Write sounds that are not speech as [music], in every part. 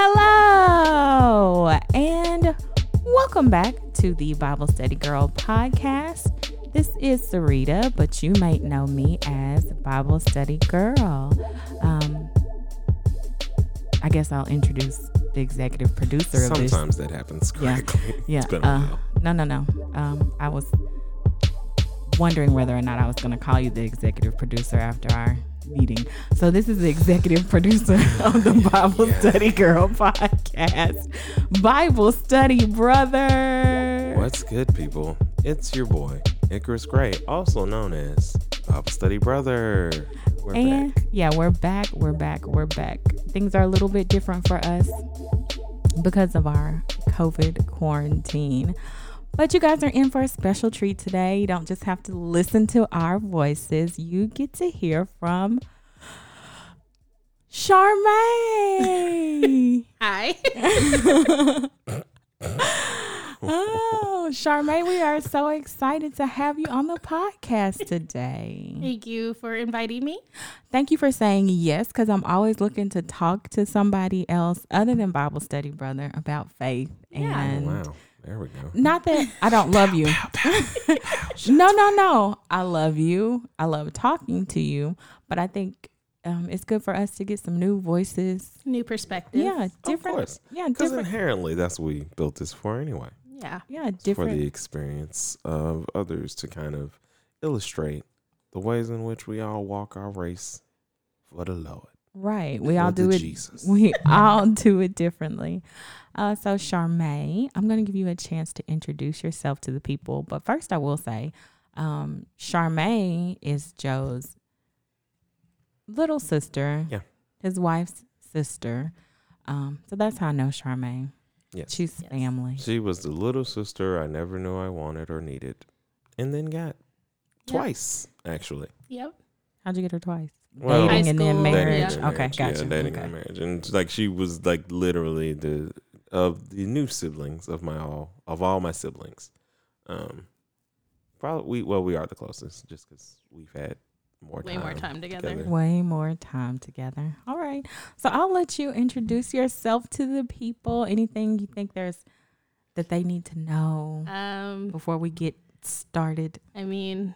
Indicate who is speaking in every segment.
Speaker 1: Hello, and welcome back to the Bible Study Girl podcast. This is Sarita, but you might know me as Bible Study Girl. Um, I guess I'll introduce the executive producer of this.
Speaker 2: Sometimes that happens
Speaker 1: Yeah.
Speaker 2: correctly. [laughs]
Speaker 1: Yeah.
Speaker 2: A
Speaker 1: uh, no, no, no. Um, I was wondering whether or not I was going to call you the executive producer after our meeting. So this is the executive [laughs] producer of the Bible Study Girl podcast. Bible Study Brother.
Speaker 2: What's good, people? It's your boy, Icarus Gray, also known as Bible Study Brother. We're
Speaker 1: And
Speaker 2: back.
Speaker 1: yeah, we're back. We're back. We're back. Things are a little bit different for us because of our COVID quarantine. But you guys are in for a special treat today. You don't just have to listen to our voices, you get to hear from Charmae. [laughs]
Speaker 3: Hi. [laughs]
Speaker 1: oh, Charmae, we are so excited to have you on the podcast today.
Speaker 3: Thank you for inviting me.
Speaker 1: Thank you for saying yes, because I'm always looking to talk to somebody else other than Bible study, brother, about faith.
Speaker 3: Yeah.
Speaker 1: And
Speaker 2: wow, there we go.
Speaker 1: not that I don't love you. [laughs] no, no, no. I love you. I love talking to you. But I think um, it's good for us to get some new voices.
Speaker 3: New perspectives.
Speaker 1: Yeah, different.
Speaker 2: course.
Speaker 1: Yeah,
Speaker 2: Because inherently, that's what we built this for anyway.
Speaker 3: Yeah.
Speaker 1: Yeah,
Speaker 2: For the experience of others to kind of illustrate the ways in which we all walk our race for the Lord.
Speaker 1: Right. We all do it.
Speaker 2: Jesus. [laughs]
Speaker 1: We all do it differently. Uh, so, Charmae, I'm going to give you a chance to introduce yourself to the people. But first, I will say, um, Charmae is Joe's little sister.
Speaker 2: Yeah.
Speaker 1: His wife's sister. Um, so that's how I know Charmae.
Speaker 2: Yes.
Speaker 1: She's
Speaker 3: Yes.
Speaker 1: family.
Speaker 2: She was the little sister I never knew I wanted or needed, and then got twice, actually.
Speaker 3: Yep.
Speaker 1: How'd you get her twice?
Speaker 2: Well,
Speaker 1: dating
Speaker 3: High
Speaker 1: and then
Speaker 3: school,
Speaker 1: marriage.
Speaker 3: yeah.
Speaker 2: Dating and
Speaker 1: Okay,
Speaker 2: marriage.
Speaker 1: gotcha.
Speaker 2: Yeah, dating
Speaker 1: okay.
Speaker 2: and marriage, and like she was like literally the of the new siblings of my all of all my siblings. Um, probably we well we are the closest just because we've had more
Speaker 3: Way
Speaker 2: time
Speaker 3: more time together.
Speaker 1: Way more time together. All right. So I'll let you introduce yourself to the people. Anything you think there's that they need to know
Speaker 3: Um,
Speaker 1: before we get started.
Speaker 3: I mean,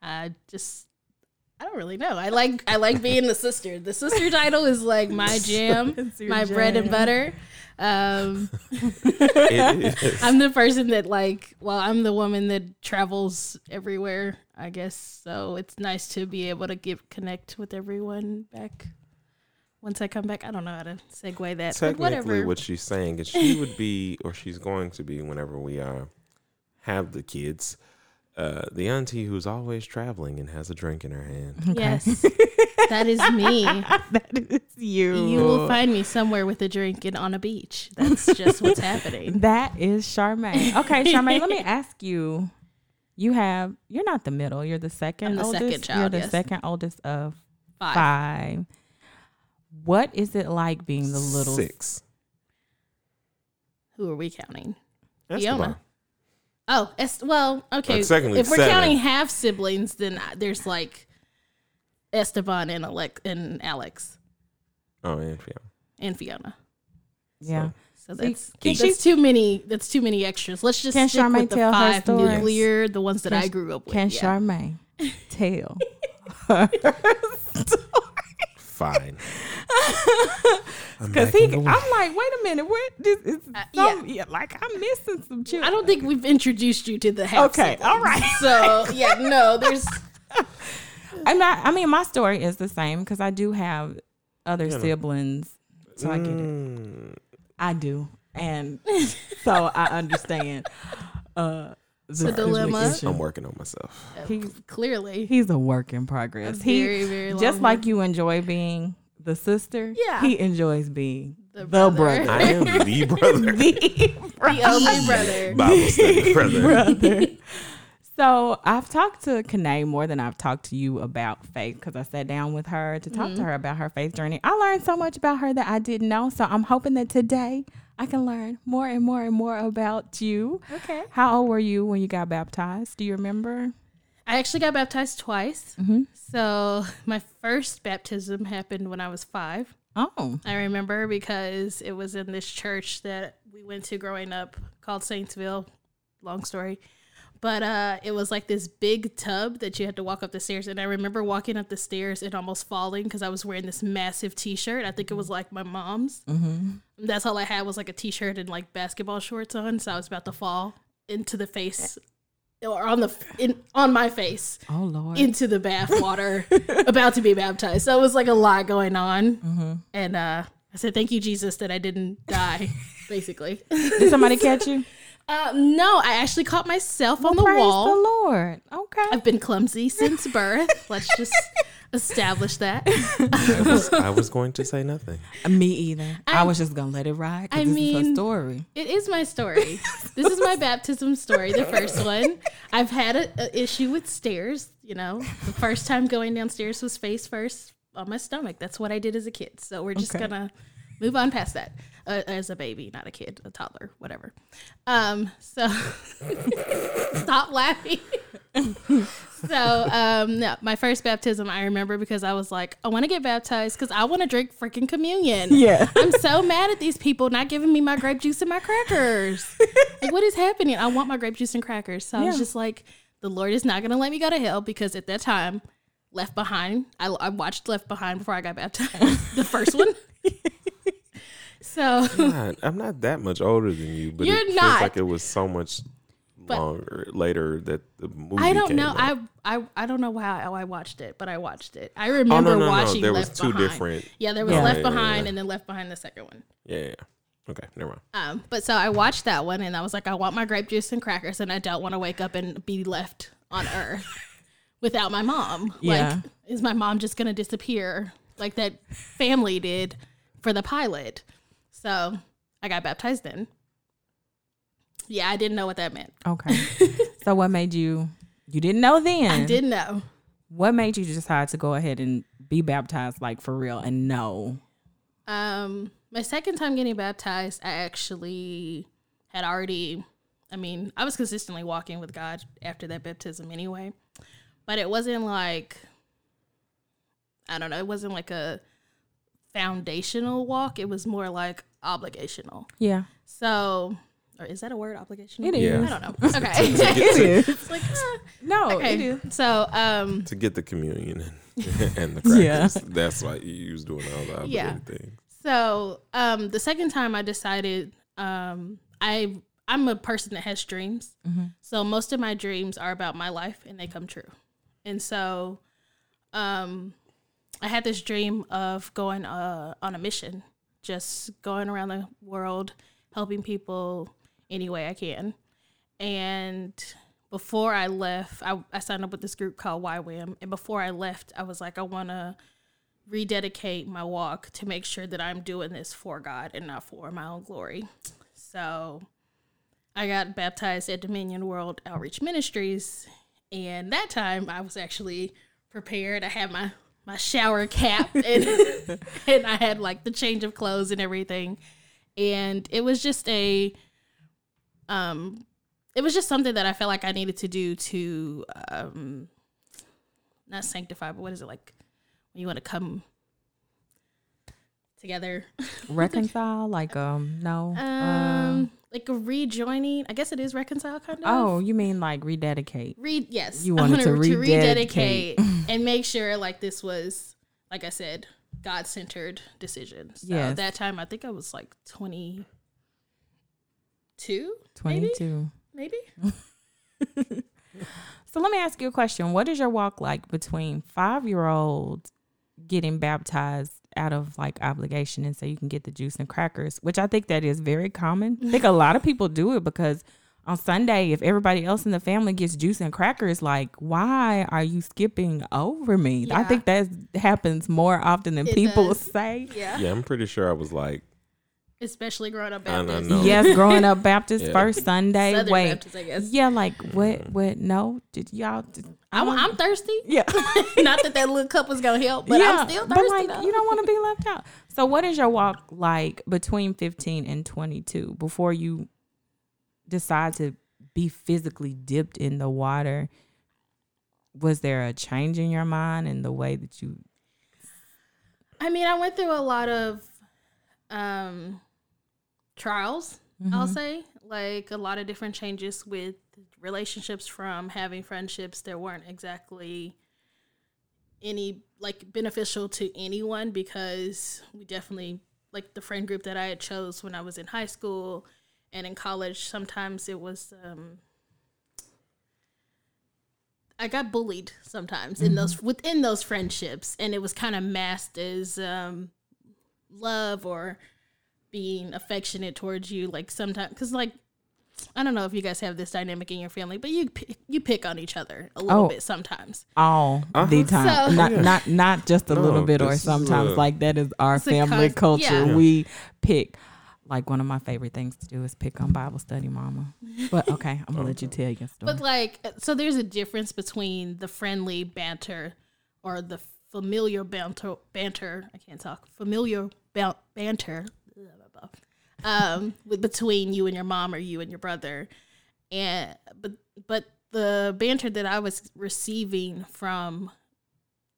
Speaker 3: I just I don't really know. I like I like being the sister. The sister [laughs] title is like my jam, my bread and butter. Um, [laughs]
Speaker 2: It is. [laughs]
Speaker 3: I'm the person that like well, I'm the woman that travels everywhere, I guess. So it's nice to be able to give connect with everyone back once I come back. I don't know how to segue that. but
Speaker 2: Technically,
Speaker 3: whatever.
Speaker 2: what she's saying is she would be, or she's going to be, whenever we uh, have the kids, uh, the auntie who's always traveling and has a drink in her hand.
Speaker 3: Yes. [laughs] that is me. [laughs]
Speaker 1: that is you.
Speaker 3: You will find me somewhere with a drink and on a beach. That's just what's happening. [laughs]
Speaker 1: that is Charmae. Okay, Charmae, let me ask you. You have you're not the middle, you're the 2nd
Speaker 3: I'm the
Speaker 1: oldest.
Speaker 3: second
Speaker 1: you're the
Speaker 3: yes.
Speaker 1: second oldest of
Speaker 3: Five.
Speaker 1: five. What is it like being the little
Speaker 2: six.
Speaker 3: Who are we counting?
Speaker 2: Esteban.
Speaker 3: Fiona. Oh, es- well, okay.
Speaker 2: Like, secondly,
Speaker 3: if we're
Speaker 2: seven.
Speaker 3: counting half siblings, then there's like Esteban and Alec and Alex
Speaker 2: Oh, and Fiona.
Speaker 3: and Fiona.
Speaker 1: Yeah.
Speaker 3: So
Speaker 1: See,
Speaker 3: that's
Speaker 1: can
Speaker 3: that's
Speaker 1: she-
Speaker 3: too many. That's too many extras. Let's just
Speaker 1: Can
Speaker 3: stick
Speaker 1: Charmae
Speaker 3: with the
Speaker 1: tell her
Speaker 3: five
Speaker 1: stories?
Speaker 3: nuclear, the ones that
Speaker 1: Can
Speaker 3: I grew up with.
Speaker 1: Can
Speaker 3: yeah.
Speaker 1: Charmae [laughs] tell [laughs] her
Speaker 2: Fine. [laughs]
Speaker 1: Because he, I'm like, wait a minute, what? This is
Speaker 3: Uh,
Speaker 1: some, yeah. like I'm missing some children.
Speaker 3: I don't think we've introduced you to the half.
Speaker 1: Okay,
Speaker 3: siblings.
Speaker 1: all right. [laughs]
Speaker 3: So yeah, no, there's [laughs]
Speaker 1: I'm not. I mean, my story is the same because I do have other
Speaker 2: Yeah, no.
Speaker 1: siblings, so I get it.
Speaker 2: Mm,
Speaker 1: I do, and so I understand. Uh,
Speaker 3: The dilemma.
Speaker 1: situation.
Speaker 2: I'm working on myself.
Speaker 1: He's
Speaker 3: clearly
Speaker 1: he's a work in progress.
Speaker 3: a
Speaker 1: He
Speaker 3: very very long
Speaker 1: just like you enjoy being the sister.
Speaker 3: Yeah.
Speaker 1: he enjoys being
Speaker 3: The
Speaker 1: the,
Speaker 3: brother.
Speaker 1: brother.
Speaker 2: I am the [laughs] brother.
Speaker 1: the
Speaker 3: the only brother.
Speaker 2: Bible study [laughs] brother.
Speaker 1: brother. So I've talked to Kanae more than I've talked to you about faith because I sat down with her to talk to mm-hmm. her about her faith journey. I learned so much about her that I didn't know. So I'm hoping that today I can learn more and more and more about you.
Speaker 3: Okay.
Speaker 1: How old were you when you got baptized? Do you remember?
Speaker 3: I actually got baptized twice.
Speaker 1: Mm-hmm.
Speaker 3: So [laughs] my first baptism happened when I was five.
Speaker 1: Oh.
Speaker 3: I remember because it was in this church that we went to growing up called Saintsville. Long story. But uh, it was like this big tub that you had to walk up the stairs. And I remember walking up the stairs and almost falling because I was wearing this massive t shirt. I think it was like my mom's.
Speaker 1: Mm-hmm.
Speaker 3: That's all I had was like a t shirt and like basketball shorts on. So I was about to fall into the face or on the in on my face
Speaker 1: Oh Lord.
Speaker 3: into the bath [laughs] water about to be baptized. So it was like a lot going on.
Speaker 1: mm-hmm.
Speaker 3: And uh, I said, "Thank you, Jesus, that I didn't die." basically,
Speaker 1: Did somebody catch you? [laughs]
Speaker 3: uh, no, I actually caught myself on the
Speaker 1: Praise
Speaker 3: wall.
Speaker 1: the Lord. Okay.
Speaker 3: I've been clumsy since [laughs] birth. Let's just establish that.
Speaker 2: I was, I was going to say nothing.
Speaker 1: Me either. I,
Speaker 3: I-
Speaker 1: was just gonna let it ride.
Speaker 3: I
Speaker 1: this is her
Speaker 3: mean-
Speaker 1: story.
Speaker 3: It is my story. This is my baptism story, the first [laughs] one. I've had a, a issue with stairs. You know, the first time going downstairs was face first on my stomach. That's what I did as a kid. So we're just
Speaker 1: Okay.
Speaker 3: gonna move on past that. Uh, as a baby, not a kid, a toddler, whatever. Um, so [laughs] stop laughing. [laughs] so um, no, my first baptism I remember because I was like, I want to get baptized because I want to drink freaking communion.
Speaker 1: Yeah.
Speaker 3: I'm so mad at these people not giving me my grape juice and my crackers. like, what is happening? I want my grape juice and crackers. So I was just like, the Lord is not going to let me go to hell because at that time, Left Behind, I, I watched Left Behind before I got baptized, [laughs] the first one. So
Speaker 2: God, I'm not that much older than you, but
Speaker 3: You're
Speaker 2: it
Speaker 3: not.
Speaker 2: feels like it was so much
Speaker 3: But-
Speaker 2: longer later that the movie.
Speaker 3: I don't
Speaker 2: came
Speaker 3: know.
Speaker 2: out.
Speaker 3: I, I I don't know how, how I watched it, but I watched it. I
Speaker 2: oh
Speaker 3: remember
Speaker 2: no no no!
Speaker 3: watching
Speaker 2: There was two
Speaker 3: Behind.
Speaker 2: different.
Speaker 3: Yeah, there was
Speaker 1: Yeah.
Speaker 3: Left
Speaker 2: Yeah, yeah,
Speaker 3: Behind
Speaker 2: yeah.
Speaker 3: and then Left Behind the second one.
Speaker 2: Yeah, yeah. Okay, never mind.
Speaker 3: Um, but so I watched that one and I was like, I want my grape juice and crackers, and I don't want to wake up and be left on Earth [laughs] without my mom.
Speaker 1: Yeah.
Speaker 3: Like, is my mom just gonna disappear like that family did for the pilot? So I got baptized then. Yeah, I didn't know what that meant.
Speaker 1: Okay. [laughs] so what made you? You didn't know then.
Speaker 3: I didn't know.
Speaker 1: What made you decide to go ahead and be baptized, like for real, and know?
Speaker 3: Um, my second time getting baptized, I actually had already. I mean, I was consistently walking with God after that baptism anyway, but it wasn't like I don't know. It wasn't like a foundational walk. It was more like obligational.
Speaker 1: Yeah.
Speaker 3: So, or is that a word? Obligational.
Speaker 1: It
Speaker 2: Yeah.
Speaker 3: I don't know. [laughs] Okay.
Speaker 1: It is.
Speaker 3: like ah,
Speaker 1: No,
Speaker 3: okay.
Speaker 1: it is.
Speaker 3: So, um,
Speaker 2: To get the communion and, [laughs] and the crackers.
Speaker 1: Yeah.
Speaker 2: That's why you was doing all the obligated
Speaker 3: Yeah.
Speaker 2: things.
Speaker 3: So, um, the second time I decided, um, I I'm a person that has dreams.
Speaker 1: Mhm.
Speaker 3: So most of my dreams are about my life and they come true. And so, um, I had this dream of going uh, on a mission, just going around the world, helping people any way I can. And before I left, I, I signed up with this group called YWAM. And before I left, I was like, I want to rededicate my walk to make sure that I'm doing this for God and not for my own glory. So I got baptized at Dominion World Outreach Ministries. And that time I was actually prepared. I had my, my shower cap [laughs] and, and I had like the change of clothes and everything. And it was just a um it was just something that I felt like I needed to do to um not sanctify, but what is it like when you want to come together? [laughs]
Speaker 1: Reconcile, like um, no. uh,
Speaker 3: Um like a rejoining. I guess it is reconcile kind of.
Speaker 1: oh, you mean like rededicate?
Speaker 3: Read yes.
Speaker 1: You wanted to
Speaker 3: wanted
Speaker 1: rededicate. [laughs]
Speaker 3: and make sure like this was like I said, God centered decisions. So
Speaker 1: Yes.
Speaker 3: that time I think I was like twenty two,
Speaker 1: Twenty-two.
Speaker 3: maybe. [laughs]
Speaker 1: So let me ask you a question. What is your walk like between five year old getting baptized out of like obligation and so you can get the juice and crackers, which I think that is very common. I think a lot of people do it because on Sunday, if everybody else in the family gets juice and crackers, like, why are you skipping over me? I think that happens more often than
Speaker 3: It
Speaker 1: people
Speaker 3: does.
Speaker 1: say.
Speaker 3: Yeah.
Speaker 2: Yeah, I'm pretty sure I was like,
Speaker 3: Especially growing up
Speaker 2: I don't
Speaker 3: Baptist.
Speaker 2: know.
Speaker 1: Yes, growing up [laughs] Baptist
Speaker 2: Yeah.
Speaker 1: first Sunday.
Speaker 3: Southern
Speaker 1: Wait.
Speaker 3: Baptist, I guess.
Speaker 1: Yeah, like what mm. what no? Did y'all did, I
Speaker 3: I'm,
Speaker 1: um,
Speaker 3: I'm thirsty. [laughs]
Speaker 1: Yeah. [laughs]
Speaker 3: Not that that little cup was gonna help, but I'm still thirsty.
Speaker 1: But like
Speaker 3: though.
Speaker 1: you don't want to be left out. So what is your walk like between 15 and 22 before you decide to be physically dipped in the water? Was there a change in your mind in the way that you
Speaker 3: I mean, I went through a lot of um, trials, I'll say, like a lot of different changes with relationships from having friendships that weren't exactly any like beneficial to anyone because we definitely like the friend group that I had chose when I was in high school and in college sometimes it was um I got bullied sometimes in those within those friendships and it was kind of masked as um love or being affectionate towards you like sometimes cuz like I don't know if you guys have this dynamic in your family but you you pick on each other a little
Speaker 1: Oh.
Speaker 3: bit sometimes.
Speaker 1: all the time.
Speaker 3: So-
Speaker 1: not
Speaker 2: Yeah.
Speaker 1: not not just a
Speaker 2: No,
Speaker 1: little bit or
Speaker 2: this is,
Speaker 1: sometimes
Speaker 2: uh,
Speaker 1: like that is our family
Speaker 3: cus-
Speaker 1: culture.
Speaker 3: yeah.
Speaker 1: We pick like one of my favorite things to do is pick on Bible study, mama. But [laughs] okay, I'm gonna let you tell your story.
Speaker 3: But like, so there's a difference between the friendly banter or the familiar banter. Banter. I can't talk. Familiar ba- banter. Um, with, between you and your mom or you and your brother, and but but the banter that I was receiving from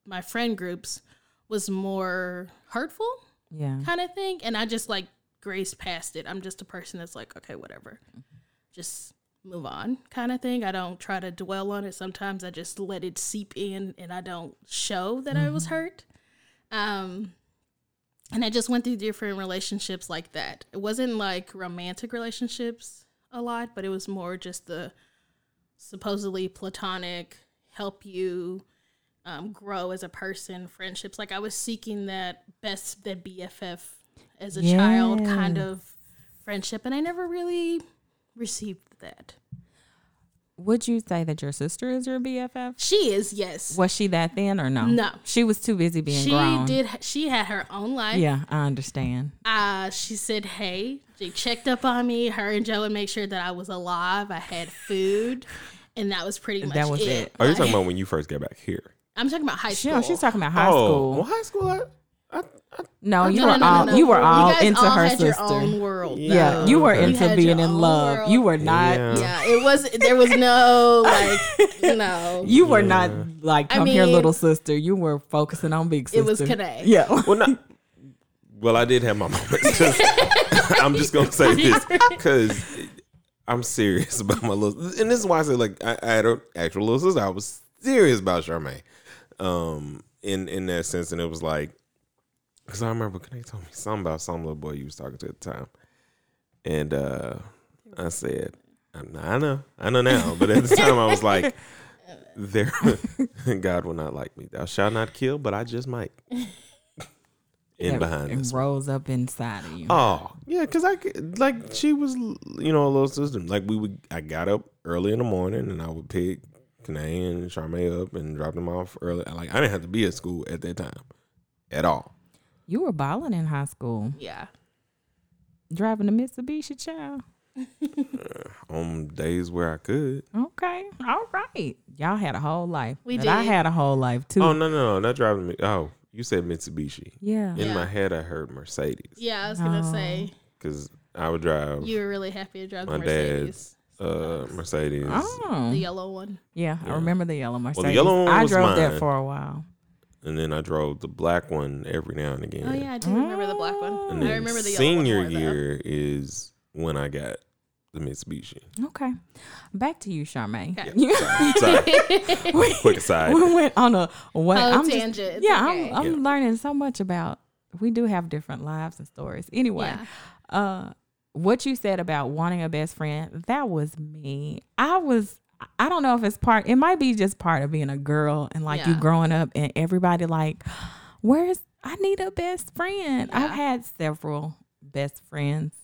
Speaker 3: my friend groups was more hurtful
Speaker 1: yeah.
Speaker 3: kind of thing. And I just like grazed past it. I'm just a person that's like, okay, whatever. Just move on kind of thing. I don't try to dwell on it. Sometimes I just let it seep in and I don't show that I was hurt. Um and I just went through different relationships like that. It wasn't like romantic relationships a lot, but it was more just the supposedly platonic help you um, grow as a person friendships like i was seeking that best that bff as a child kind of friendship and i never really received that
Speaker 1: Would you say that your sister is your BFF?
Speaker 3: she is yes
Speaker 1: Was she that thin or no?
Speaker 3: No.
Speaker 1: She was too busy being
Speaker 3: she
Speaker 1: grown.
Speaker 3: did she had her own life
Speaker 1: Yeah, I understand.
Speaker 3: uh she said hey she checked up on me her and joe would make sure that i was alive i had food and that was pretty much
Speaker 1: That was
Speaker 3: it,
Speaker 1: it.
Speaker 2: Are you talking about when you first got back here?
Speaker 3: i'm talking about high
Speaker 1: She,
Speaker 3: school
Speaker 1: no, she's talking about high
Speaker 2: oh,
Speaker 1: school.
Speaker 2: well, high school. I, I, I,
Speaker 1: No, you
Speaker 3: No,
Speaker 1: were
Speaker 3: no, no,
Speaker 1: all
Speaker 3: no, no.
Speaker 1: you were all
Speaker 3: guys
Speaker 1: into
Speaker 3: all
Speaker 1: her
Speaker 3: had
Speaker 1: sister.
Speaker 3: your own world
Speaker 1: yeah,
Speaker 3: though.
Speaker 1: you were
Speaker 2: You
Speaker 1: into
Speaker 3: had
Speaker 1: being in love.
Speaker 3: world.
Speaker 1: You were not.
Speaker 2: Yeah.
Speaker 3: Yeah, it was. There was no like, [laughs] no.
Speaker 1: You were not like
Speaker 3: I
Speaker 1: come here,
Speaker 3: mean-
Speaker 1: little sister. You were focusing on big sister.
Speaker 3: It was Kanae. [laughs]
Speaker 1: Yeah.
Speaker 2: well, not. Well, I did have my moments. [laughs] I'm just gonna say this because I'm serious about my little, and this is why I said like I, I had an actual little sister. I was serious about Charmae, um, in in that sense, and it was like, because I remember Kanae told me something about some little boy you was talking to at the time, and uh I said, I know, I know now, but at the time I was like, there, [laughs] God will not like me. Thou shalt not kill, but I just might. [laughs] In
Speaker 1: That-
Speaker 2: behind
Speaker 1: it
Speaker 2: this.
Speaker 1: rose up inside of you.
Speaker 2: Oh yeah, cause I like she was you know a little sister. Like we would, I got up early in the morning and I would pick Kanae and Charmae up and drop them off early. Like I didn't have to be at school at that time, at all.
Speaker 1: You were balling in high school,
Speaker 3: Yeah,
Speaker 1: driving a Mitsubishi child.
Speaker 2: On days where I could.
Speaker 1: Okay, all right. Y'all had a whole life.
Speaker 3: We
Speaker 1: But I had a whole life too.
Speaker 2: Oh no no no, not driving me. Oh, you said Mitsubishi.
Speaker 1: Yeah.
Speaker 2: In
Speaker 3: Yeah.
Speaker 2: my head, I heard Mercedes
Speaker 3: yeah. I was gonna
Speaker 1: Oh.
Speaker 3: say
Speaker 2: because I would drive
Speaker 3: you were really happy to drive the
Speaker 2: my
Speaker 3: Mercedes,
Speaker 2: dad's uh, Mercedes.
Speaker 1: Oh.
Speaker 3: the yellow one.
Speaker 1: Yeah, I remember the yellow Mercedes.
Speaker 2: Well, The yellow one
Speaker 1: I
Speaker 2: was
Speaker 1: drove that for a while.
Speaker 2: And then I drove the black one every now and again.
Speaker 3: Oh yeah, I do remember the black one.
Speaker 2: And
Speaker 3: I remember the yellow one
Speaker 2: senior
Speaker 3: more, though.
Speaker 2: year is when I got the Mitsubishi.
Speaker 1: Okay. Back to you, Charmae.
Speaker 3: Okay. [laughs]
Speaker 1: You-
Speaker 2: Sorry. [laughs]
Speaker 1: we,
Speaker 2: Quick aside.
Speaker 1: we went on a what?
Speaker 3: Oh,
Speaker 1: I'm
Speaker 3: tangent. It's
Speaker 1: yeah,
Speaker 3: okay.
Speaker 1: I'm, I'm
Speaker 2: Yeah.
Speaker 1: learning so much about. We do have different lives and stories. Anyway,
Speaker 3: Yeah.
Speaker 1: uh, what you said about wanting a best friend, that was me. I was. I don't know if it's part. It might be just part of being a girl and like you growing up and everybody like, where's I need a best friend. I've had several best friends.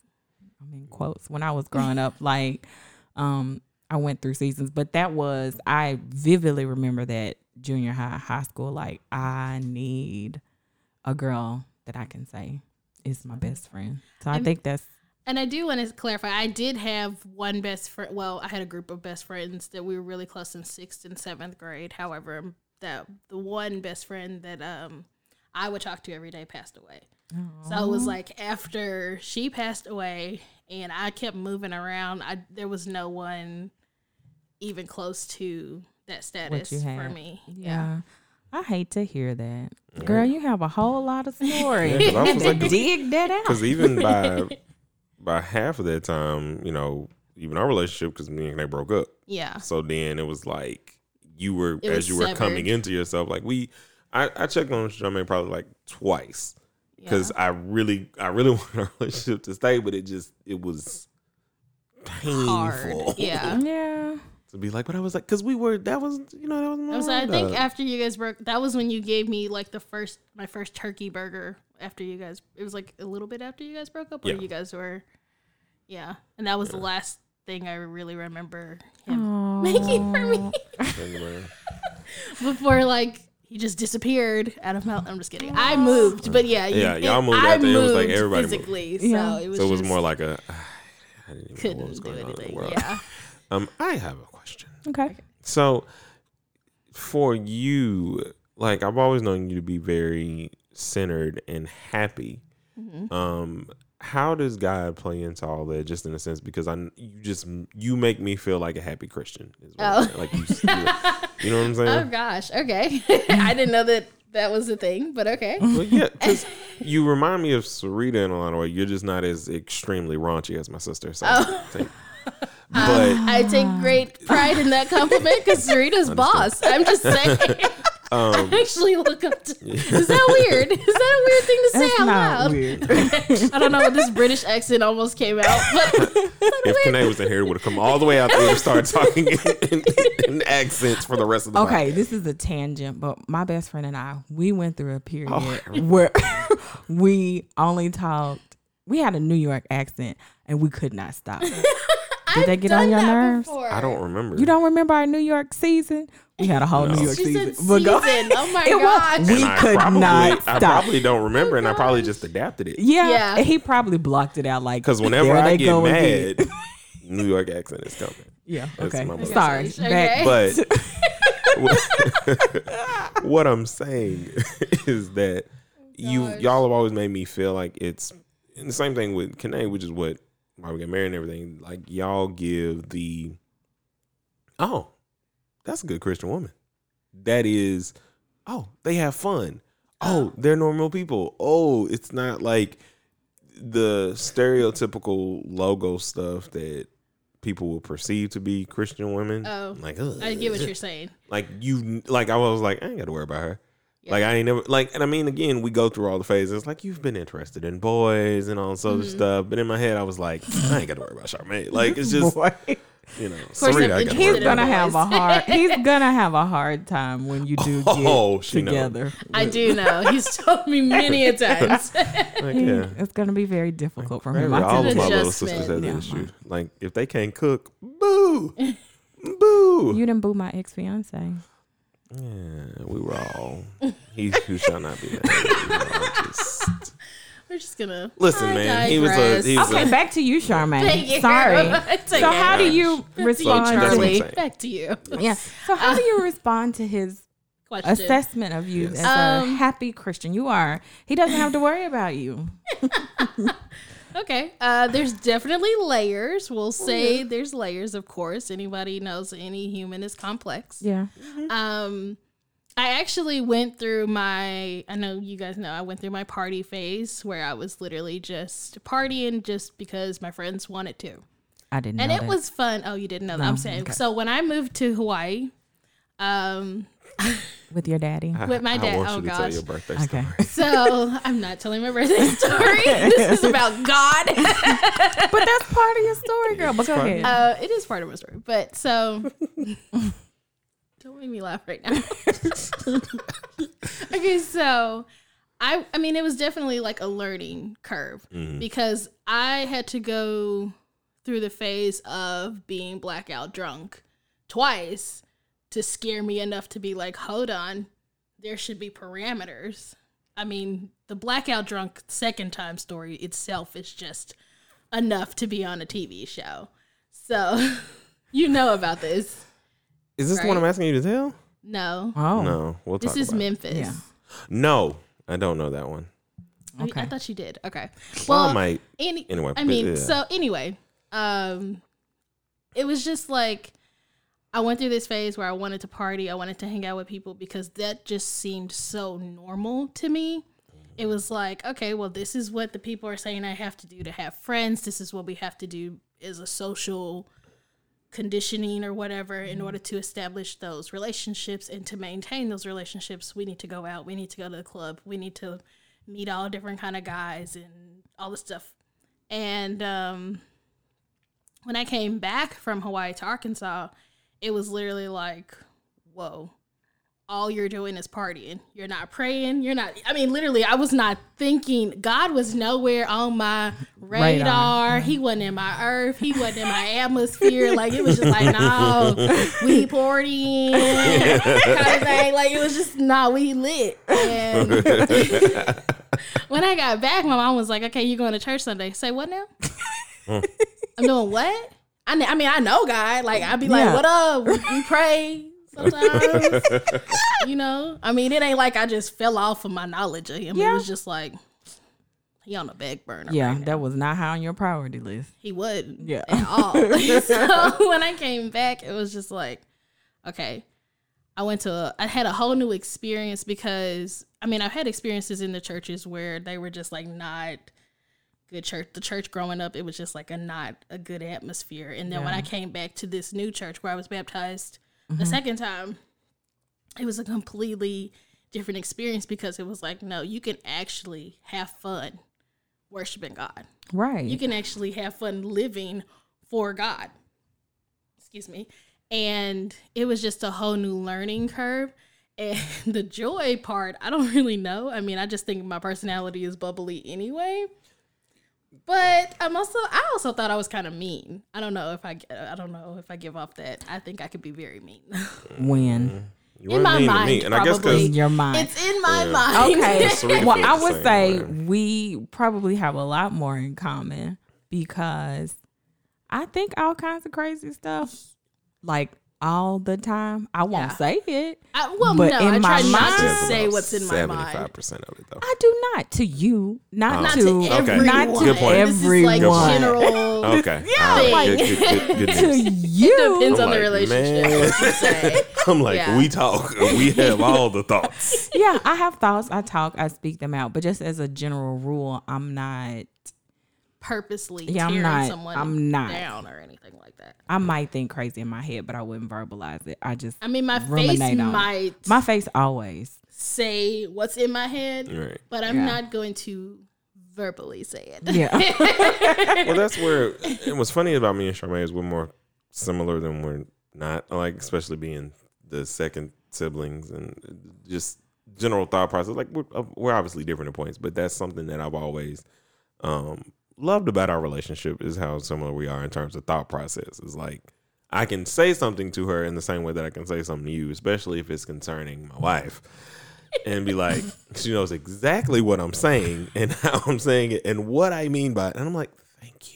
Speaker 1: I mean quotes when I was growing up. [laughs] Like, um, I went through seasons, but that was I vividly remember that junior high, high school. Like, I need a girl that I can say is my best friend. So I
Speaker 3: And-
Speaker 1: think that's
Speaker 3: And I do want to clarify. I did have one best friend. Well, I had a group of best friends that we were really close in sixth and seventh grade. However, that the one best friend that um I would talk to every day passed away. So it was like after she passed away and I kept moving around, I there was no one even close to that status
Speaker 1: you
Speaker 3: for me.
Speaker 1: Yeah. I hate to hear that. Girl, you have a whole lot of [laughs] stories.
Speaker 2: Yeah, 'cause I [laughs] was like-
Speaker 1: dig that out. [laughs]
Speaker 2: Because even by by half of that time, you know, even our relationship, because me and they broke up.
Speaker 3: Yeah.
Speaker 2: So then it was like you were
Speaker 3: It
Speaker 2: as
Speaker 3: was
Speaker 2: you were coming into yourself. Like we, I, I checked on Charmae probably like twice because I really, I really [laughs] wanted our relationship to stay, but it just it was painful.
Speaker 3: Hard. Yeah.
Speaker 1: yeah.
Speaker 2: To be like, but I was like, because we were that was you know that was.
Speaker 3: I was
Speaker 2: my
Speaker 3: I think after you guys broke that was when you gave me like the first my first turkey burger after you guys it was like a little bit after you guys broke up or
Speaker 2: Yeah.
Speaker 3: you guys were Yeah. And that was the last thing I really remember him
Speaker 1: Aw.
Speaker 3: making for me [laughs] [laughs] before like he just disappeared out of my I'm just kidding. I moved, but yeah,
Speaker 2: Yeah, y'all moved
Speaker 3: I
Speaker 2: after it was like
Speaker 3: moved
Speaker 2: everybody moved.
Speaker 3: physically,
Speaker 1: Yeah.
Speaker 3: so it was
Speaker 2: so it was
Speaker 3: just
Speaker 2: more like a. [sighs] I didn't even know what
Speaker 3: couldn't
Speaker 2: was
Speaker 3: do
Speaker 2: going on in the world.
Speaker 3: Yeah. [laughs]
Speaker 2: Um, I have a question.
Speaker 1: Okay.
Speaker 2: So, for you, like I've always known you to be very centered and happy.
Speaker 3: Mhm.
Speaker 2: Um, how does God play into all that? Just in a sense, because I you just you make me feel like a happy Christian. Is what
Speaker 3: Oh.
Speaker 2: like you, you, know what I'm [laughs] saying?
Speaker 3: Oh gosh. Okay. [laughs] I didn't know that that was a thing, but okay.
Speaker 2: Well, yeah, because [laughs] you remind me of Sarita in a lot of ways. You're just not as extremely raunchy as my sister. So,
Speaker 3: Oh.
Speaker 2: Think- but [laughs]
Speaker 3: I take great pride in that compliment because Sarita's [laughs] boss. I'm just saying.
Speaker 2: um, [laughs]
Speaker 3: I actually look up to. Is that weird? Is that a weird thing to say out loud?
Speaker 1: weird.
Speaker 3: I don't know what this British accent almost came out, but
Speaker 2: if Kane was in here, it would have come all the way out there and started talking in, in, in accents for the rest of the
Speaker 1: Okay,
Speaker 2: podcast.
Speaker 1: this is a tangent, but my best friend and I, we went through a period
Speaker 2: Oh.
Speaker 1: where we only talked. We had a New York accent, and we could not stop. It. Did they get on your nerves?
Speaker 3: before.
Speaker 2: I don't remember.
Speaker 1: You don't remember our New York season? We had a whole
Speaker 2: No.
Speaker 1: New York
Speaker 3: She
Speaker 1: season.
Speaker 3: said
Speaker 1: But go-
Speaker 3: season. Oh my
Speaker 1: It was- we
Speaker 2: And
Speaker 1: could
Speaker 2: probably,
Speaker 1: not
Speaker 2: I probably don't remember, and I probably
Speaker 3: oh
Speaker 2: just adapted it.
Speaker 1: yeah,
Speaker 3: Yeah.
Speaker 1: he probably blocked it out. Like
Speaker 2: Because whenever
Speaker 1: there
Speaker 2: I
Speaker 1: they
Speaker 2: get
Speaker 1: go
Speaker 2: mad, [laughs] New York accent is coming.
Speaker 1: yeah. Okay.
Speaker 2: my.
Speaker 1: Sorry.
Speaker 3: Okay.
Speaker 2: But [laughs] [laughs] what I'm saying is that you y'all have always made me feel like it's and the same thing with Kane, which is what why we get married and everything. Like y'all give the oh, that's a good Christian woman. That is oh, they have fun. Oh, oh. they're normal people. Oh, it's not like the stereotypical logo stuff that people will perceive to be Christian women.
Speaker 3: Oh.
Speaker 2: like ugh.
Speaker 3: I get what you're saying.
Speaker 2: like you like I was like I ain't got to worry about her.
Speaker 3: Yeah.
Speaker 2: Like I ain't never like and I mean again we go through all the phases like you've been interested in boys and all this other
Speaker 3: Mm-hmm.
Speaker 2: stuff but in my head I was like I ain't got to worry about Charmae [laughs] like it's just
Speaker 1: Boy.
Speaker 2: you know
Speaker 3: course I'm
Speaker 2: Sarita, gotta
Speaker 3: interested
Speaker 1: He's
Speaker 2: worry
Speaker 3: in
Speaker 1: gonna [laughs] have a hard. He's gonna have a hard time when you do [laughs] get
Speaker 2: Oh, she know.
Speaker 1: together.
Speaker 3: I do know. He's told me many a times.
Speaker 2: Like, yeah.
Speaker 1: It's gonna be very difficult for him.
Speaker 2: All of my little sisters have
Speaker 1: Yeah.
Speaker 2: that issue. Like if they can't cook, boo, boo.
Speaker 1: You didn't boo my ex fiance.
Speaker 2: Yeah, we were all. He who shall not be named. We just, [laughs]
Speaker 3: We're just gonna
Speaker 2: Listen,
Speaker 3: I
Speaker 2: man, he was a-
Speaker 3: digress.
Speaker 2: he was a-
Speaker 1: Okay, back to you,
Speaker 3: Thank
Speaker 1: Charmae.
Speaker 3: you.
Speaker 1: Sorry. [laughs]
Speaker 3: It's
Speaker 1: So
Speaker 3: okay.
Speaker 1: how do you
Speaker 3: Back to you,
Speaker 1: respond
Speaker 2: that's what I'm saying.
Speaker 3: Back to you.
Speaker 1: Yeah. So how do you respond to his
Speaker 3: Question.
Speaker 1: assessment of you
Speaker 2: Yes.
Speaker 1: as a
Speaker 3: Um,
Speaker 1: happy Christian? You are. He doesn't have to worry about you. [laughs]
Speaker 3: Okay. Uh, there's definitely layers. We'll
Speaker 1: Oh,
Speaker 3: say there's layers, of course. Anybody knows any human is complex.
Speaker 1: Yeah.
Speaker 3: Um, I actually went through my. I know you guys know I went through my party phase where I was literally just partying just because my friends wanted to,
Speaker 1: I didn't
Speaker 3: and
Speaker 1: know
Speaker 3: it
Speaker 1: that.
Speaker 3: was fun. Oh, you didn't know that? I'm saying.
Speaker 1: okay.
Speaker 3: So when I moved to Hawaii, um,
Speaker 1: with your daddy.
Speaker 3: With my
Speaker 2: I
Speaker 3: dad-
Speaker 2: want
Speaker 3: oh,
Speaker 2: you to tell
Speaker 3: gosh.
Speaker 2: your birthday
Speaker 1: Okay.
Speaker 2: story.
Speaker 3: so I'm not telling my birthday [laughs] story. this is about God. [laughs]
Speaker 1: but that's part of your story, girl. But go
Speaker 2: part-
Speaker 1: ahead.
Speaker 3: Uh, it is part of my story, but so [laughs] don't make me laugh right now. okay, so I I mean it was definitely like a learning curve
Speaker 2: Mhm.
Speaker 3: because I had to go through the phase of being blackout drunk twice to scare me enough to be like, hold on, there should be parameters. I mean, the blackout drunk second time story itself is just enough to be on a TV show. So [laughs] you know about this.
Speaker 2: Is this the one I'm asking you to tell?
Speaker 3: No.
Speaker 1: oh.
Speaker 2: No, we'll talk
Speaker 3: This is
Speaker 2: about it.
Speaker 3: Memphis.
Speaker 1: Yeah.
Speaker 2: No, I don't know that one.
Speaker 3: I, I thought you did. Okay.
Speaker 2: Well,
Speaker 3: Well,
Speaker 2: I might.
Speaker 3: any,
Speaker 2: Anyway,
Speaker 3: I mean,
Speaker 2: yeah.
Speaker 3: so anyway, um, it was just like I went through this phase where I wanted to party, I wanted to hang out with people because that just seemed so normal to me. It was like, okay, well, this is what the people are saying I have to do to have friends. This is what we have to do as a social conditioning or whatever in order to establish those relationships and to maintain those relationships we need to go out we need to go to the club we need to meet all different kind of guys and all this stuff and um, when i came back from hawaii to arkansas it was literally like whoa all you're doing is partying. You're not praying. You're not. I mean, literally, I was not thinking. God was nowhere on my radar.
Speaker 1: Radar.
Speaker 3: He wasn't in my earth. He wasn't in my atmosphere. Like it was just like, no, [laughs] we partying kind of thing. Like it was just no, we lit. And [laughs] when I got back, my mom was like, "Okay, you're going to church Sunday? Say what now? I'm doing what? I, I mean, I know God. Like I'd be like,
Speaker 1: Yeah.
Speaker 3: what up? We, we pray." Sometimes, [laughs] you know, I mean, it ain't like I just fell off of my knowledge of him. It was just like he on the back burner.
Speaker 1: Yeah,
Speaker 3: right
Speaker 1: that was not high on your priority list.
Speaker 3: he wouldn't
Speaker 1: Yeah.
Speaker 3: at all. [laughs] [laughs] so when I came back, it was just like, okay, I went to, a, I had a whole new experience because I mean, I've had experiences in the churches where they were just like not good church. The church growing up, it was just like a not a good atmosphere. And then when I came back to this new church where I was baptized the mm-hmm. second time, it was a completely different experience because it was like, no, you can actually have fun worshiping God
Speaker 1: Right.
Speaker 3: you can actually have fun living for God. Excuse me. And it was just a whole new learning curve. [laughs] And the joy part, I don't really know. I mean, I just think my personality is bubbly anyway. But I'm also I also thought I was kind of mean. I don't know if I I don't know if I give off that. I think I could be very mean. [laughs]
Speaker 1: when mm-hmm.
Speaker 2: You
Speaker 3: In my
Speaker 2: mean
Speaker 3: mind,
Speaker 2: me, and I guess
Speaker 3: probably.
Speaker 1: in
Speaker 2: because
Speaker 1: your mind.
Speaker 3: it's in my
Speaker 2: Yeah.
Speaker 3: mind.
Speaker 1: Okay. [laughs] Well, I would say
Speaker 2: way.
Speaker 1: we probably have a lot more in common because I think all kinds of crazy stuff like all the time. I won't
Speaker 3: Yeah.
Speaker 1: say it.
Speaker 3: I, well,
Speaker 1: But
Speaker 3: no,
Speaker 1: in
Speaker 3: I
Speaker 1: my
Speaker 3: try not
Speaker 1: mind-
Speaker 3: to say what's in my mind.
Speaker 2: 75% of it, though.
Speaker 1: I do not to you, not, oh.
Speaker 3: Not
Speaker 1: to,
Speaker 3: to
Speaker 2: Okay.
Speaker 3: everyone.
Speaker 1: not to
Speaker 2: Good point.
Speaker 3: This is like general.
Speaker 2: Okay. [laughs]
Speaker 1: Yeah,
Speaker 2: All right.
Speaker 3: like-
Speaker 2: good, good, good, good
Speaker 1: to
Speaker 2: news.
Speaker 1: you.
Speaker 3: Depends on
Speaker 2: I'm
Speaker 3: the
Speaker 2: like,
Speaker 3: relationship. What you say. [laughs]
Speaker 2: I'm like,
Speaker 3: Yeah.
Speaker 2: we talk. We have all the thoughts. [laughs]
Speaker 1: yeah, I have thoughts. I talk. I speak them out. But just as a general rule, I'm not.
Speaker 3: Purposely
Speaker 1: Yeah, I'm
Speaker 3: tearing
Speaker 1: not-
Speaker 3: someone
Speaker 1: I'm not.
Speaker 3: down or anything like that.
Speaker 1: I might think crazy in my head, but I wouldn't verbalize it. I just
Speaker 3: I mean, my face
Speaker 1: on it.
Speaker 3: might
Speaker 1: my face always.
Speaker 3: say what's in my head,
Speaker 2: Right.
Speaker 3: but I'm
Speaker 1: Yeah.
Speaker 3: not going to verbally say it.
Speaker 1: Yeah. [laughs]
Speaker 2: Well, that's where and what's funny about me and Charmae is we're more similar than we're not. Like, especially being the second siblings and just general thought process. Like, we're, we're obviously different in points, but that's something that I've always um, loved about our relationship is how similar we are in terms of thought process. It's like I can say something to her in the same way that I can say something to you, especially if it's concerning my wife. And be like, [laughs] she knows exactly what I'm saying and [laughs] how I'm saying it and what I mean by it. And I'm like, thank you.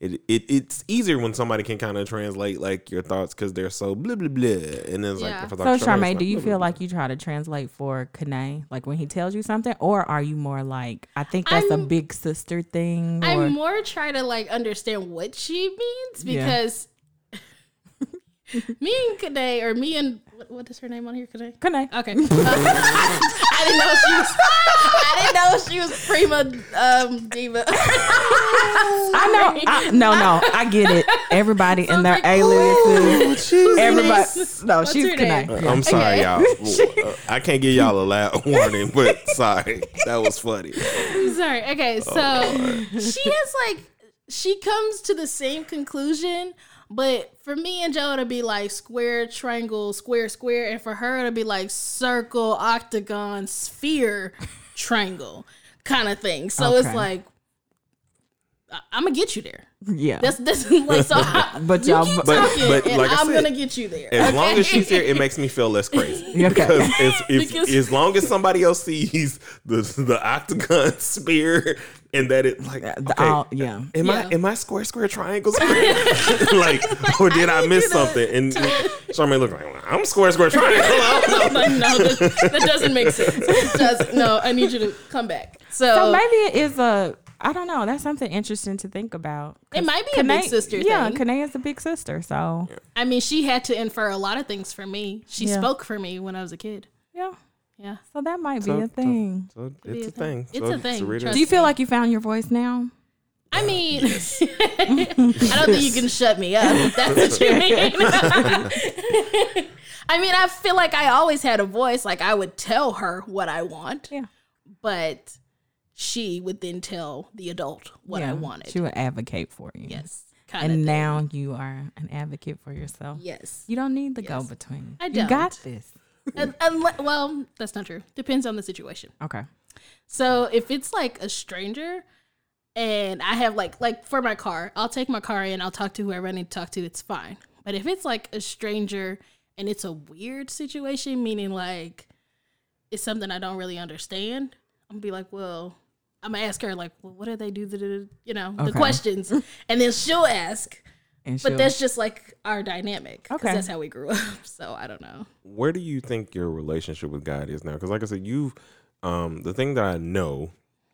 Speaker 2: It, it it's easier when somebody can kind of translate like your thoughts because they're so blah blah blah. And then it's
Speaker 3: Yeah.
Speaker 2: like, if I
Speaker 1: So
Speaker 2: talk
Speaker 1: Charmae,
Speaker 2: Charmae,
Speaker 1: do you
Speaker 2: like,
Speaker 1: feel
Speaker 2: blah,
Speaker 1: like you try to translate for Kane, like when he tells you something, or are you more like I think that's a
Speaker 3: I'm-
Speaker 1: big sister thing? Or
Speaker 3: I'm more trying to like understand what she means
Speaker 1: Yeah.
Speaker 3: because [laughs] me and Kade, or me and what, what is her name on here, Kade?
Speaker 1: Kane.
Speaker 3: Okay. [laughs] Uh, I didn't know she was. I didn't know she was prima um, diva.
Speaker 1: I know. I, no, no, I get it. Everybody
Speaker 3: So
Speaker 1: and their
Speaker 3: it's like,
Speaker 1: aliases. Everybody. No,
Speaker 3: What's
Speaker 1: she's
Speaker 3: her
Speaker 1: Kane.
Speaker 2: I'm sorry,
Speaker 3: Okay.
Speaker 2: y'all. [laughs] Uh, I can't give y'all a loud [laughs] warning, but sorry, that was funny.
Speaker 3: Sorry. Okay,
Speaker 2: Oh,
Speaker 3: so she has like she comes to the same conclusion, but for me and Joe to be like square, triangle, square, square, and for her to be like circle, octagon, sphere, [laughs] triangle kind of thing. So it's like I'm gonna get you there.
Speaker 1: Yeah.
Speaker 3: That's that's [laughs] like so. I, [laughs]
Speaker 1: But y'all- but-
Speaker 2: but like I
Speaker 3: I'm
Speaker 2: said,
Speaker 3: gonna get you there.
Speaker 2: As long as she's here, it makes me feel less crazy.
Speaker 1: Okay.
Speaker 2: Because
Speaker 3: Because-
Speaker 2: as long as somebody else sees the the octagon spear and that it like uh,
Speaker 1: The-
Speaker 2: okay,
Speaker 1: all- yeah.
Speaker 2: am
Speaker 3: Yeah.
Speaker 2: I am I square square triangle [laughs] square [laughs] like or did I,
Speaker 3: need
Speaker 2: miss
Speaker 3: you to-
Speaker 2: something? And Charmae look like I'm square square triangle. I don't
Speaker 3: like, [laughs] no, that, that doesn't make sense. Doesn't. No, I need you to come back. So,
Speaker 1: So maybe it is a I don't know. That's something interesting to think about.
Speaker 3: It might be a big sister
Speaker 1: Yeah,
Speaker 3: thing.
Speaker 1: Kanae is a big sister, so
Speaker 3: I mean, she had to infer a lot of things for me. She
Speaker 1: Yeah.
Speaker 3: spoke for me when I was a kid.
Speaker 1: yeah.
Speaker 3: Yeah.
Speaker 1: So that might
Speaker 2: So-
Speaker 1: be a thing.
Speaker 2: So
Speaker 3: be
Speaker 2: it's
Speaker 3: a
Speaker 2: a
Speaker 3: thing.
Speaker 2: thing.
Speaker 3: It's
Speaker 2: So
Speaker 3: a thing,
Speaker 2: Sarita-
Speaker 1: Do you feel like you found your voice now?
Speaker 3: I mean, [laughs] I don't think you can shut me up. If that's what you mean. [laughs] I mean, I feel like I always had a voice. Like I would tell her what I want,
Speaker 1: Yeah.
Speaker 3: but she would then tell the adult what
Speaker 1: yeah,
Speaker 3: I wanted.
Speaker 1: She would advocate for you.
Speaker 3: yes, kind
Speaker 1: And
Speaker 3: of.
Speaker 1: now you are an advocate for yourself.
Speaker 3: yes.
Speaker 1: You don't need the
Speaker 3: Yes.
Speaker 1: go between.
Speaker 3: I
Speaker 1: You got this.
Speaker 3: Un- unle- well, that's not true. Depends on the situation.
Speaker 1: Okay.
Speaker 3: So if it's like a stranger and I have like like for my car, I'll take my car in, I'll talk to whoever I need to talk to, it's fine. But if it's like a stranger and it's a weird situation, meaning like it's something I don't really understand, I'm gonna be like, well, I'm gonna ask her like, well, what do they do? The you know the questions, and then she'll ask.
Speaker 1: And
Speaker 3: But that's just like our dynamic. because
Speaker 1: Okay.
Speaker 3: that's how we grew [laughs] up. So I don't know.
Speaker 2: where do you think your relationship with God is now? Because, like I said, you've um, the thing that I know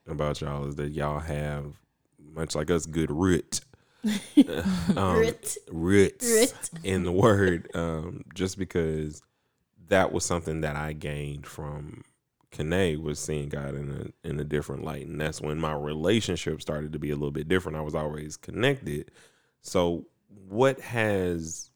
Speaker 2: about y'all is that y'all have much like us good root, [laughs] um,
Speaker 3: Root.
Speaker 2: roots
Speaker 3: Root.
Speaker 2: in the word. Um, just because that was something that I gained from Kane was seeing God in a in a different light, and that's when my relationship started to be a little bit different. I was always connected. So, what has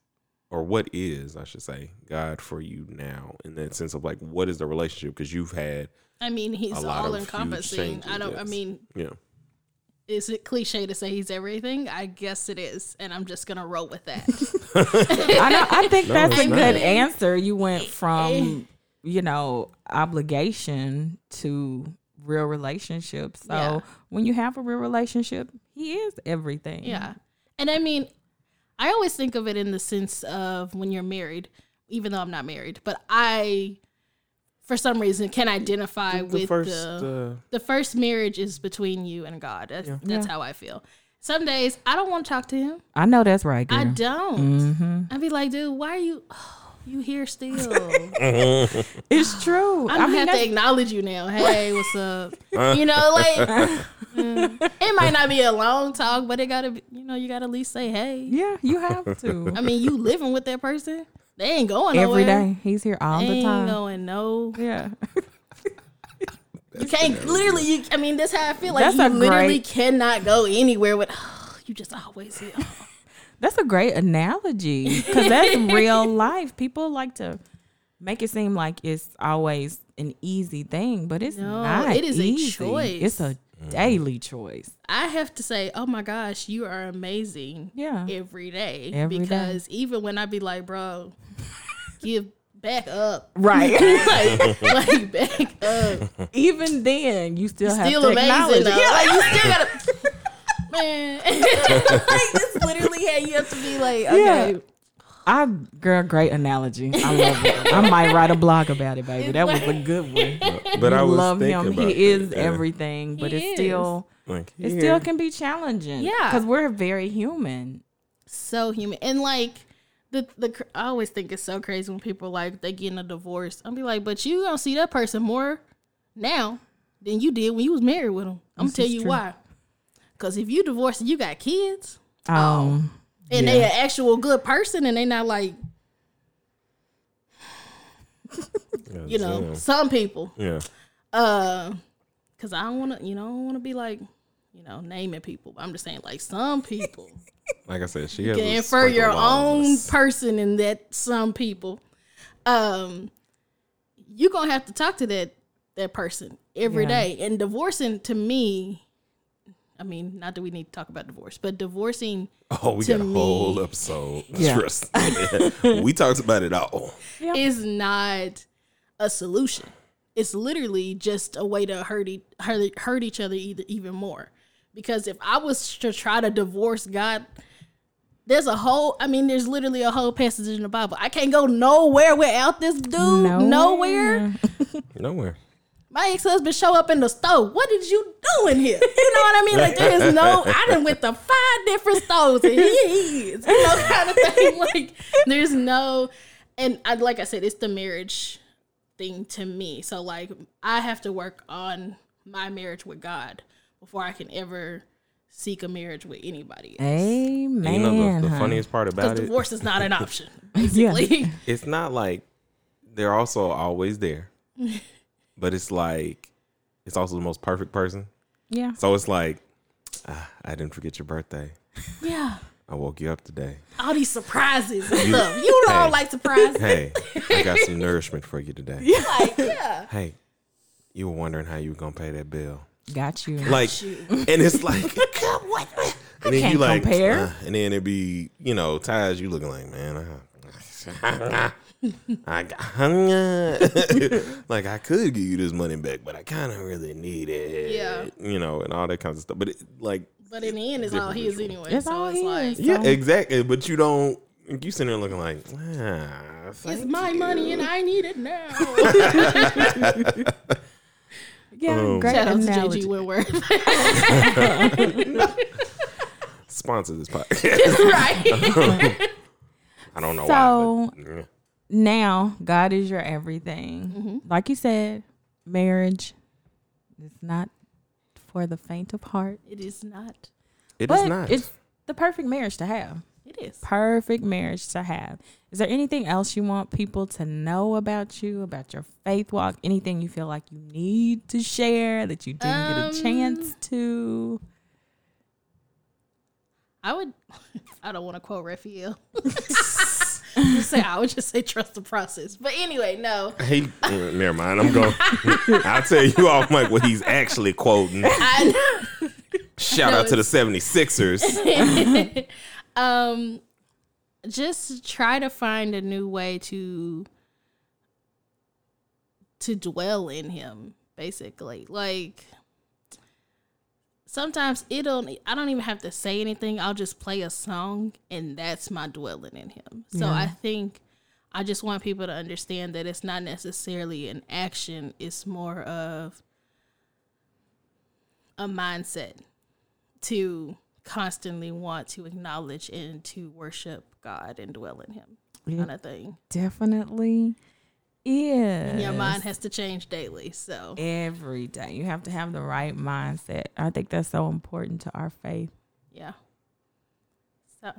Speaker 2: or what is I should say God for you now in that sense of like what is the relationship because you've had
Speaker 3: I mean, he's all encompassing I don't. I mean,
Speaker 2: yeah
Speaker 3: is it cliche to say he's everything? I guess it is, and I'm just gonna roll with that. [laughs]
Speaker 1: I know. I think
Speaker 2: No,
Speaker 1: that's a
Speaker 2: not.
Speaker 1: good answer. You went eh, from, eh. you know, obligation to real relationship. So
Speaker 3: Yeah.
Speaker 1: when you have a real relationship, he is everything.
Speaker 3: yeah, and I mean, I always think of it in the sense of when you're married, even though I'm not married, but I, for some reason, can identify
Speaker 2: the
Speaker 3: with
Speaker 2: first
Speaker 3: the
Speaker 2: uh,
Speaker 3: the first marriage is between you and God. That's, that's
Speaker 1: Yeah.
Speaker 3: how I feel. Some days I don't want to talk to him.
Speaker 1: I know that's right, girl.
Speaker 3: I don't.
Speaker 1: hmm
Speaker 3: I'd be like, dude, why are you? [sighs] you here still?
Speaker 1: It's true.
Speaker 3: I'm
Speaker 1: I
Speaker 3: gonna
Speaker 1: mean,
Speaker 3: have to acknowledge you now. Hey, what's up? you know, like [laughs] mm, it might not be a long talk, but it gotta be. You know, you gotta at least say hey.
Speaker 1: yeah, you have to.
Speaker 3: I mean, you living with that person, they ain't going
Speaker 1: Every
Speaker 3: nowhere.
Speaker 1: day, he's here all
Speaker 3: They
Speaker 1: the
Speaker 3: ain't
Speaker 1: time.
Speaker 3: going no.
Speaker 1: Yeah.
Speaker 3: You can't literally. You, I mean, that's how I feel. Like
Speaker 1: That's
Speaker 3: you literally
Speaker 1: great-
Speaker 3: cannot go anywhere with. [sighs] you just always here.
Speaker 1: That's a great analogy because that's [laughs] real life. People like to make it seem like it's always an easy thing, but it's
Speaker 3: No,
Speaker 1: not.
Speaker 3: it is a choice.
Speaker 1: It's a daily choice.
Speaker 3: I have to say, oh my gosh, you are amazing.
Speaker 1: Yeah.
Speaker 3: every day
Speaker 1: Every day.
Speaker 3: because even when I be like, bro, give back up, [laughs]
Speaker 1: Right.
Speaker 3: like, like back up,
Speaker 1: Even then, you still have
Speaker 3: still
Speaker 1: to
Speaker 3: amazing
Speaker 1: acknowledge.
Speaker 3: though.
Speaker 1: it. Yeah.
Speaker 3: Like you still gotta, [laughs] man. like it's literally how you have to be like, okay,
Speaker 1: Yeah. I girl, great analogy. I love it. I might write a blog about it, baby. That was a good one. [laughs]
Speaker 2: but I was
Speaker 1: love him.
Speaker 2: about
Speaker 1: He is
Speaker 2: that, yeah.
Speaker 1: everything, but
Speaker 3: He
Speaker 1: it's
Speaker 3: is.
Speaker 1: still
Speaker 2: like
Speaker 1: it
Speaker 2: here.
Speaker 1: still can be challenging.
Speaker 3: Yeah.
Speaker 1: because we're very human.
Speaker 3: so human and like. The, the I always think it's so crazy when people like they getting a divorce. I'll be like, but you gonna see that person more now than you did when you was married with them. I'm gonna tell you
Speaker 1: true.
Speaker 3: why. Cause if you divorced and you got kids,
Speaker 1: Um,
Speaker 3: and
Speaker 1: Yeah.
Speaker 3: they an actual good person and they not like you know
Speaker 2: damn.
Speaker 3: some people
Speaker 2: yeah
Speaker 3: uh because i don't want to you know i don't want to be like you know naming people but i'm just saying like some people [laughs]
Speaker 2: like I said she
Speaker 3: you
Speaker 2: has
Speaker 3: can infer your
Speaker 2: of all of
Speaker 3: own person in that some people um you're gonna have to talk to that that person every
Speaker 1: Yeah.
Speaker 3: day and divorcing to me i mean not that we need to talk about divorce but divorcing
Speaker 2: Oh, we
Speaker 3: to
Speaker 2: got a whole
Speaker 3: me-
Speaker 2: episode. [laughs]
Speaker 1: Yeah.
Speaker 2: Trust me. we talked about it all.
Speaker 1: Yeah.
Speaker 3: is not a solution. It's literally just a way to hurt e- hurt, hurt each other either, even more. Because if I was to try to divorce God, there's a whole. I mean, there's literally a whole passage in the Bible. I can't go nowhere without this dude. Nowhere.
Speaker 2: Nowhere.
Speaker 3: My ex husband show up in the store. What did you do in here? You know what I mean? Like there is no. I done went to five different stores and here he is. You know, kind of thing. [laughs] Like there's no. And I, like I said, it's the marriage thing to me. So like I have to work on my marriage with God before I can ever seek a marriage with anybody else.
Speaker 1: Amen.
Speaker 2: And you know the, the funniest part
Speaker 3: Because
Speaker 2: about it,
Speaker 3: divorce is not an option, [laughs]
Speaker 1: Yeah.
Speaker 2: it's not like they're also always there, [laughs] but it's like it's also the most perfect person.
Speaker 1: Yeah.
Speaker 2: So it's like ah, I didn't forget your birthday.
Speaker 3: yeah.
Speaker 2: I woke you up today.
Speaker 3: All these surprises and stuff. You don't
Speaker 2: Hey.
Speaker 3: like surprises.
Speaker 2: Hey, I got some [laughs] nourishment for you today.
Speaker 3: Like, yeah.
Speaker 2: Hey, you were wondering how you were gonna pay that bill.
Speaker 1: Got you.
Speaker 2: Like,
Speaker 3: Shoot.
Speaker 2: and it's like, [laughs] and then
Speaker 1: can't
Speaker 2: you like,
Speaker 1: compare.
Speaker 2: uh, and then it'd be, you know, ties you looking like, man, I, [laughs] I got, [laughs] like I could give you this money back, but I kind of really need it,
Speaker 3: Yeah.
Speaker 2: you know, and all that kinds of stuff. But it, like,
Speaker 3: But in the end, it's all his anyway.
Speaker 1: It's
Speaker 3: so
Speaker 1: all
Speaker 3: it's
Speaker 1: his.
Speaker 3: like,
Speaker 2: yeah,
Speaker 1: So-
Speaker 2: exactly. But you don't, you sitting there looking like, ah,
Speaker 3: it's my
Speaker 2: you."
Speaker 3: money and I need it now. [laughs]
Speaker 1: yeah.
Speaker 2: Um,
Speaker 1: great
Speaker 3: Shout out to
Speaker 1: analogy.
Speaker 3: JG Wentworth. [laughs]
Speaker 2: Sponsor this podcast.
Speaker 3: right.
Speaker 2: I don't know
Speaker 1: So-
Speaker 2: why. But, yeah.
Speaker 1: Now God is your everything.
Speaker 3: Mm-hmm.
Speaker 1: Like you said, marriage is not for the faint of heart.
Speaker 3: It is not.
Speaker 2: It is
Speaker 1: but
Speaker 2: not.
Speaker 1: It's the perfect marriage to have.
Speaker 3: It is.
Speaker 1: Perfect marriage to have. Is there anything else you want people to know about you, about your faith walk? Anything you feel like you need to share that you didn't
Speaker 3: Um,
Speaker 1: get a chance to?
Speaker 3: I would. [laughs] I don't want to quote Raphael. [laughs] [laughs] just say I would just say trust the process. But anyway, no.
Speaker 2: He, uh, never mind. I'm going. [laughs] I'll tell you off mic what he's actually quoting. [laughs]
Speaker 3: I
Speaker 2: Shout
Speaker 3: No,
Speaker 2: out to the 76ers.
Speaker 3: um just try to find a new way to to dwell in him basically like sometimes it don't i don't even have to say anything i'll just play a song and that's my dwelling in him so
Speaker 1: Yeah.
Speaker 3: i think i just want people to understand that it's not necessarily an action it's more of a mindset to constantly want to acknowledge and to worship God and dwell in Him, kind of thing.
Speaker 1: Definitely is.
Speaker 3: And your mind has to change daily. So
Speaker 1: every day. You have to have the right mindset. I think that's so important to our faith.
Speaker 3: yeah. So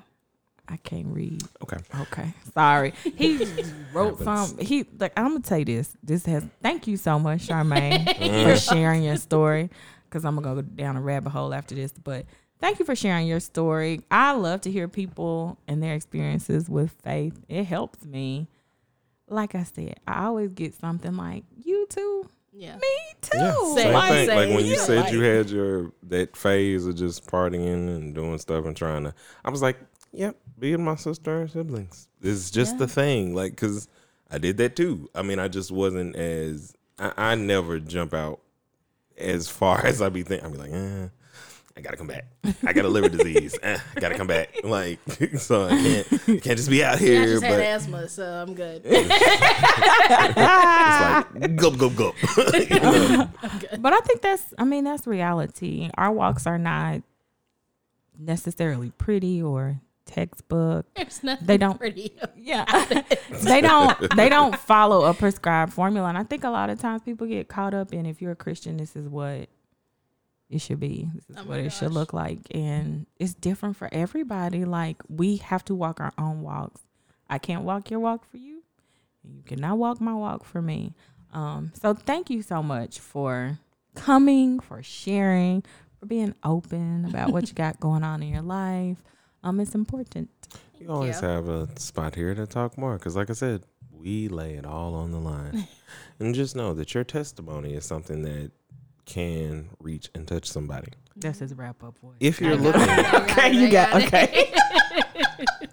Speaker 1: I can't read.
Speaker 2: Okay.
Speaker 1: Okay, sorry. He [laughs] wrote
Speaker 2: Happens.
Speaker 1: some. He like I'm gonna tell you this. This has. Thank you so much, Charmae, [laughs] for sharing your story. Because I'm gonna go down a rabbit hole after this. But thank you for sharing your story. I love to hear people and their experiences with faith. It helps me. Like I said, I always get something like you too,
Speaker 3: yeah.
Speaker 1: me too.
Speaker 2: Yeah,
Speaker 3: Same.
Speaker 2: same
Speaker 1: Like,
Speaker 2: thing. Like when you
Speaker 3: same.
Speaker 2: said you had your that phase of just partying and doing stuff and trying to, I was like, yep, being my sister and siblings is just
Speaker 1: Yeah.
Speaker 2: the thing. Like, cause I did that too. I mean, I just wasn't as I, I never jump out as far [laughs] as I be thinking. I be like, eh, I gotta come back. I got a liver disease. Eh, I gotta come back. Like, [laughs] so I can't I can't just be out
Speaker 3: Yeah, I
Speaker 2: here.
Speaker 3: just had
Speaker 2: but
Speaker 3: asthma, so I'm good. [laughs]
Speaker 2: it's like go go go. You [laughs] know?
Speaker 1: But I think that's, I mean, that's reality. Our walks are not necessarily pretty or textbook.
Speaker 3: There's nothing
Speaker 1: They don't-
Speaker 3: pretty.
Speaker 1: Yeah. they don't they don't follow a prescribed formula. And I think a lot of times people get caught up in if you're a Christian, this is what it should be. This is
Speaker 3: Oh
Speaker 1: what
Speaker 3: my
Speaker 1: it should look like. And it's different for everybody. Like we have to walk our own walks. I can't walk your walk for you. and You cannot walk my walk for me. Um, so thank you so much for coming, for sharing, for being open about what you got [laughs] going on in your life. Um, it's important.
Speaker 2: You always
Speaker 3: you.
Speaker 2: have a spot here to talk more because, like I said, we lay it all on the line. [laughs] and just know that your testimony is something that can reach and touch somebody.
Speaker 1: That's his wrap up voice.
Speaker 2: If you're looking, [laughs]
Speaker 3: got
Speaker 1: Okay, you
Speaker 3: I
Speaker 1: got- okay. [laughs]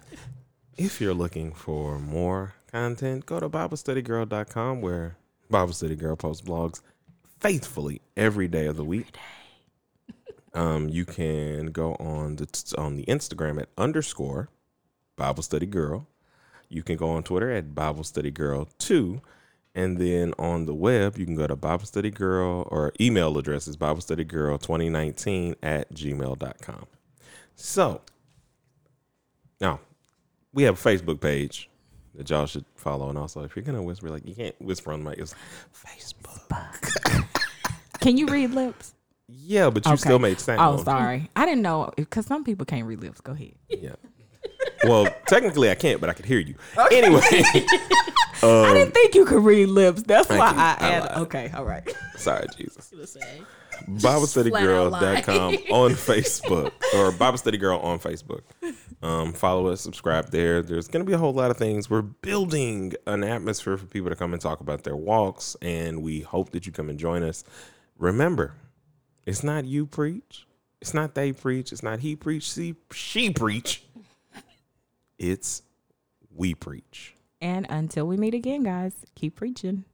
Speaker 2: if you're looking for more content, go to BibleStudyGirl.com where Bible Study Girl posts blogs faithfully every day of the week. [laughs] Um, you can go on the on the Instagram at underscore Bible Study Girl. You can go on Twitter at Bible Study Girl two, and then on the web you can go to Bible Study Girl or email address is Bible Study Girl twenty nineteen at gmail.com. So now we have a Facebook page that y'all should follow, and also if you're gonna whisper, like you can't whisper on the mic, it's Facebook. [laughs]
Speaker 1: Can you read lips?
Speaker 2: Yeah, but you
Speaker 1: Okay.
Speaker 2: still made sound.
Speaker 1: Oh, sorry. I didn't know because some people can't read lips. Go ahead.
Speaker 2: Yeah. Well, technically I can't, but I could hear you. Anyway, [laughs]
Speaker 1: I didn't think you could read lips. That's
Speaker 2: Thank
Speaker 1: why
Speaker 2: you.
Speaker 1: I
Speaker 2: I
Speaker 1: added.
Speaker 2: lied.
Speaker 1: Okay, all right.
Speaker 2: sorry, Jesus.
Speaker 3: Gonna say.
Speaker 2: BibleStudyGirl.com on [laughs] Facebook or Bible Study Girl on Facebook. Um, follow us, subscribe there. There's going to be a whole lot of things. We're building an atmosphere for people to come and talk about their walks, and we hope that you come and join us. Remember, it's not you preach, it's not they preach, it's not he preach, see, she preach. It's we preach.
Speaker 1: And until we meet again, guys, keep preaching.